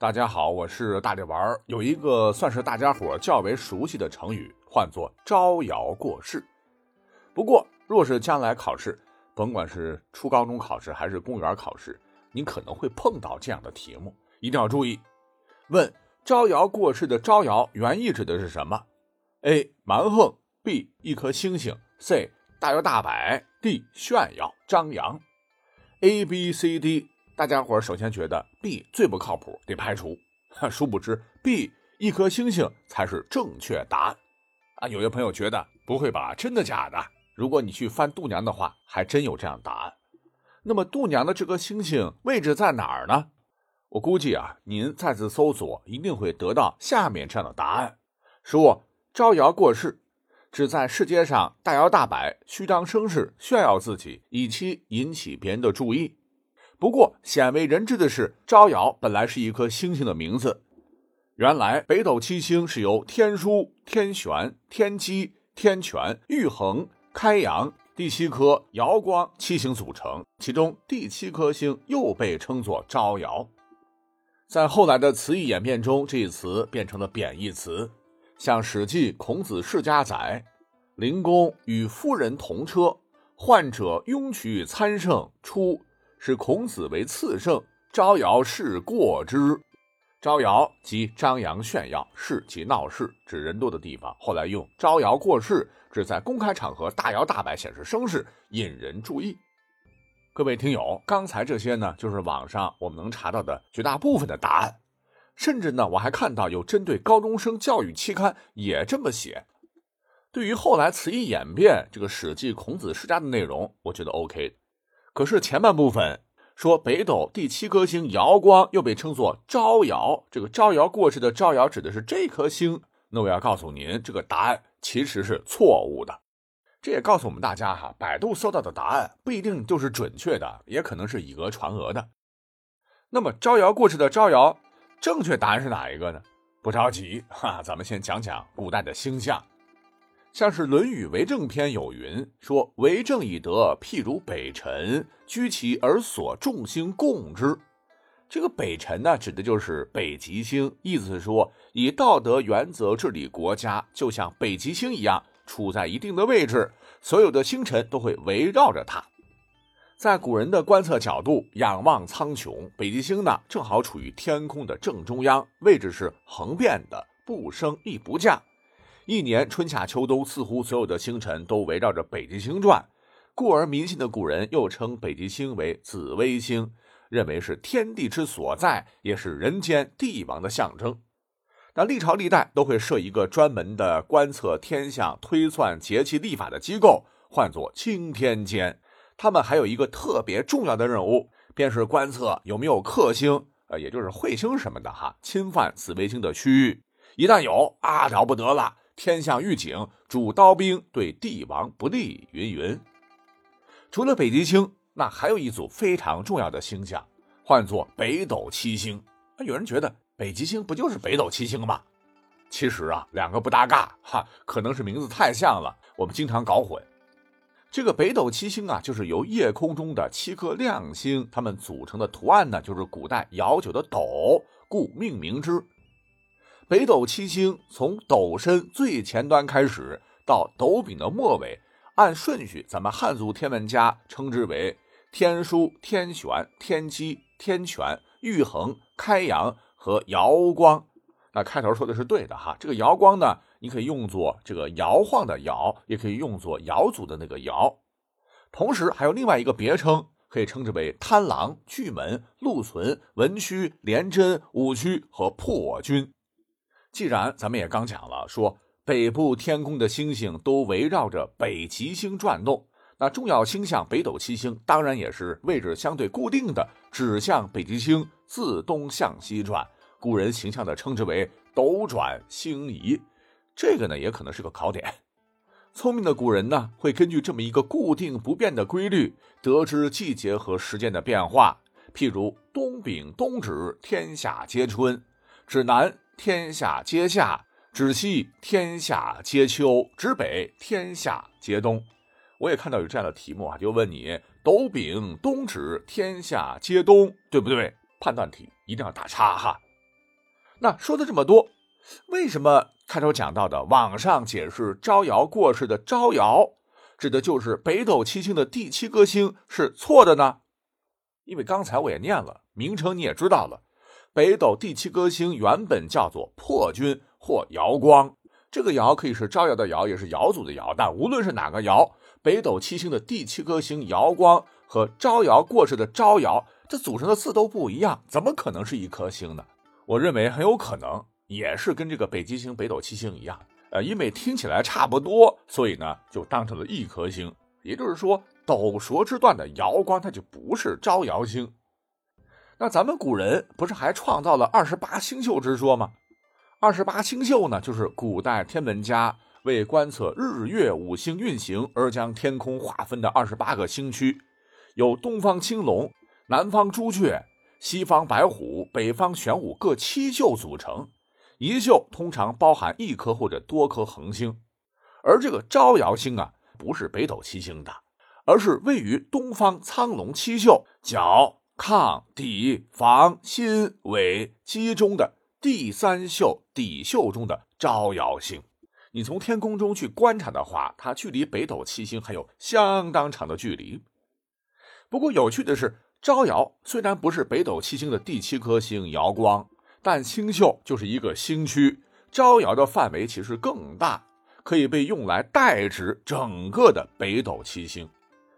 大家好，我是大力丸。有一个算是大家伙较为熟悉的成语，唤作“招摇过市”。不过，若是将来考试，甭管是初高中考试还是公务员考试，你可能会碰到这样的题目，一定要注意。问“招摇过市”的“招摇”原意指的是什么？A. 蛮横 B. 一颗星星 C. 大摇大摆 D. 炫耀张扬 A、B、C、D。大家伙首先觉得 B 最不靠谱，得排除。殊不知 B 一颗星星才是正确答案啊！有些朋友觉得不会吧？真的假的？如果你去翻度娘的话，还真有这样答案。那么度娘的这颗星星位置在哪儿呢？我估计啊，您再次搜索一定会得到下面这样的答案：说招摇过市，只在世界上大摇大摆、虚张声势、炫耀自己，以期引起别人的注意。不过，鲜为人知的是，招摇本来是一颗星星的名字。原来，北斗七星是由天枢、天璇、天机、天权、玉衡、开阳第七颗瑶光七星组成，其中第七颗星又被称作招摇。在后来的词义演变中，这一词变成了贬义词。像《史记·孔子世家》载：“灵公与夫人同车，患者拥取参圣出。”是孔子为次圣，招摇是过之。招摇即张扬炫耀，市即闹市，指人多的地方。后来用招摇过市，指在公开场合大摇大摆显示声势，引人注意。各位听友，刚才这些呢，就是网上我们能查到的绝大部分的答案。甚至呢，我还看到有针对高中生教育期刊也这么写。对于后来词义演变这个《史记·孔子世家》的内容，我觉得 OK。可是前半部分说北斗第七颗星瑶光又被称作招摇，这个招摇过市的招摇指的是这颗星。那我要告诉您，这个答案其实是错误的。这也告诉我们大家哈，百度搜到的答案不一定就是准确的，也可能是以讹传讹的。那么招摇过市的招摇，正确答案是哪一个呢？不着急哈，咱们先讲讲古代的星象。像是《论语为政篇》有云：“说为政以德，譬如北辰，居其而所众星共之。”这个北辰呢，指的就是北极星，意思是说，以道德原则治理国家，就像北极星一样，处在一定的位置，所有的星辰都会围绕着它。在古人的观测角度，仰望苍穹，北极星呢，正好处于天空的正中央，位置是恒变的，不升亦不降。一年春夏秋冬，似乎所有的星辰都围绕着北极星转，故而迷信的古人又称北极星为紫微星，认为是天地之所在，也是人间帝王的象征。那历朝历代都会设一个专门的观测天象、推算节气历法的机构，唤作青天监。他们还有一个特别重要的任务，便是观测有没有克星，呃，也就是彗星什么的哈，侵犯紫微星的区域。一旦有啊，了不得了。天象预警，主刀兵对帝王不利，云云。除了北极星，那还有一组非常重要的星象，唤作北斗七星。有人觉得北极星不就是北斗七星吗？其实啊，两个不搭嘎哈，可能是名字太像了，我们经常搞混。这个北斗七星啊，就是由夜空中的七颗亮星，它们组成的图案呢，就是古代摇酒的斗，故命名之。北斗七星从斗身最前端开始，到斗柄的末尾，按顺序，咱们汉族天文家称之为天枢、天璇、天机、天权、玉衡、开阳和瑶光。那开头说的是对的哈，这个瑶光呢，你可以用作这个摇晃的摇，也可以用作瑶族的那个瑶。同时还有另外一个别称，可以称之为贪狼、巨门、禄存、文曲、廉贞、武曲和破军。既然咱们也刚讲了，说北部天空的星星都围绕着北极星转动，那重要星象北斗七星当然也是位置相对固定的，指向北极星，自东向西转。古人形象的称之为斗转星移。这个呢，也可能是个考点。聪明的古人呢，会根据这么一个固定不变的规律，得知季节和时间的变化。譬如冬丙冬至，天下皆春；指南。天下皆夏，指西；天下皆秋，指北；天下皆冬。我也看到有这样的题目啊，就问你：斗丙东指，天下皆冬，对不对？判断题一定要打叉哈。那说的这么多，为什么开头讲到的网上解释招摇过市的招摇，指的就是北斗七星的第七颗星是错的呢？因为刚才我也念了，名称你也知道了，北斗第七颗星原本叫做破军或瑶光。这个瑶可以是招摇的摇，也是瑶族的瑶，但无论是哪个瑶，北斗七星的第七颗星瑶光和招摇过市的招摇，这组成的字都不一样，怎么可能是一颗星呢？我认为很有可能也是跟这个北极星、北斗七星一样，呃，因为听起来差不多，所以呢就当成了一颗星。也就是说，斗蛇之段的瑶光它就不是招摇星。那咱们古人不是还创造了二十八星宿之说吗？二十八星宿呢，就是古代天文家为观测日月五星运行而将天空划分的二十八个星区，由东方青龙、南方朱雀、西方白虎、北方玄武各七宿组成。一宿通常包含一颗或者多颗恒星，而这个招摇星啊，不是北斗七星的，而是位于东方苍龙七宿角、抗、底、房、心、尾、基中的。第三宿底宿中的招摇星，你从天空中去观察的话，它距离北斗七星还有相当长的距离。不过有趣的是，招摇虽然不是北斗七星的第七颗星瑶光，但星宿就是一个星区，招摇的范围其实更大，可以被用来代指整个的北斗七星。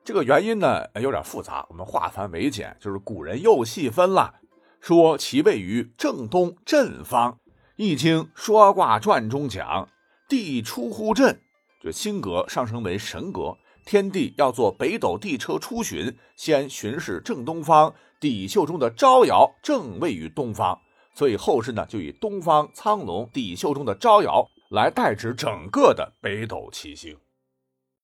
这个原因呢有点复杂，我们化繁为简，就是古人又细分了。说其位于正东震方，《易经》说卦传中讲，地出乎震，这星格上升为神格，天地要做北斗地车出巡，先巡视正东方，底秀中的招摇正位于东方，所以后世呢就以东方苍龙底秀中的招摇来代指整个的北斗七星。